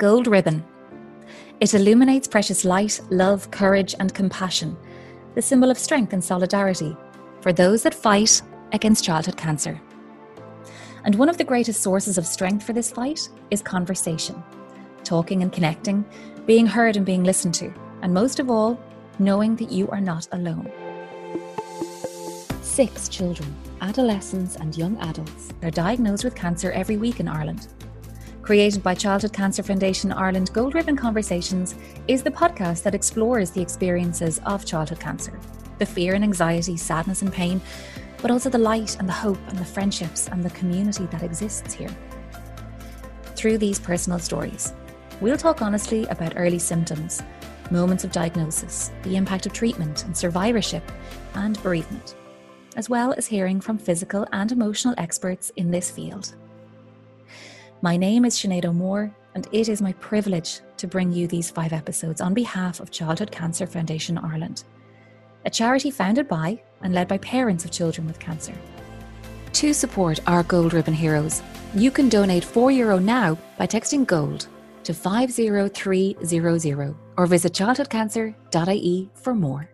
Gold Ribbon. It illuminates precious light, love, courage, and compassion, the symbol of strength and solidarity for those that fight against childhood cancer. And one of the greatest sources of strength for this fight is conversation, talking and connecting, being heard and being listened to, and most of all, knowing that you are not alone. Six children, adolescents, and young adults are diagnosed with cancer every week in Ireland. Created by Childhood Cancer Foundation Ireland, Gold Ribbon Conversations is the podcast that explores the experiences of childhood cancer the fear and anxiety, sadness and pain, but also the light and the hope and the friendships and the community that exists here. Through these personal stories, we'll talk honestly about early symptoms, moments of diagnosis, the impact of treatment and survivorship, and bereavement, as well as hearing from physical and emotional experts in this field. My name is Sinead O'Moore, and it is my privilege to bring you these five episodes on behalf of Childhood Cancer Foundation Ireland, a charity founded by and led by parents of children with cancer. To support our Gold Ribbon heroes, you can donate €4 Euro now by texting GOLD to 50300 or visit childhoodcancer.ie for more.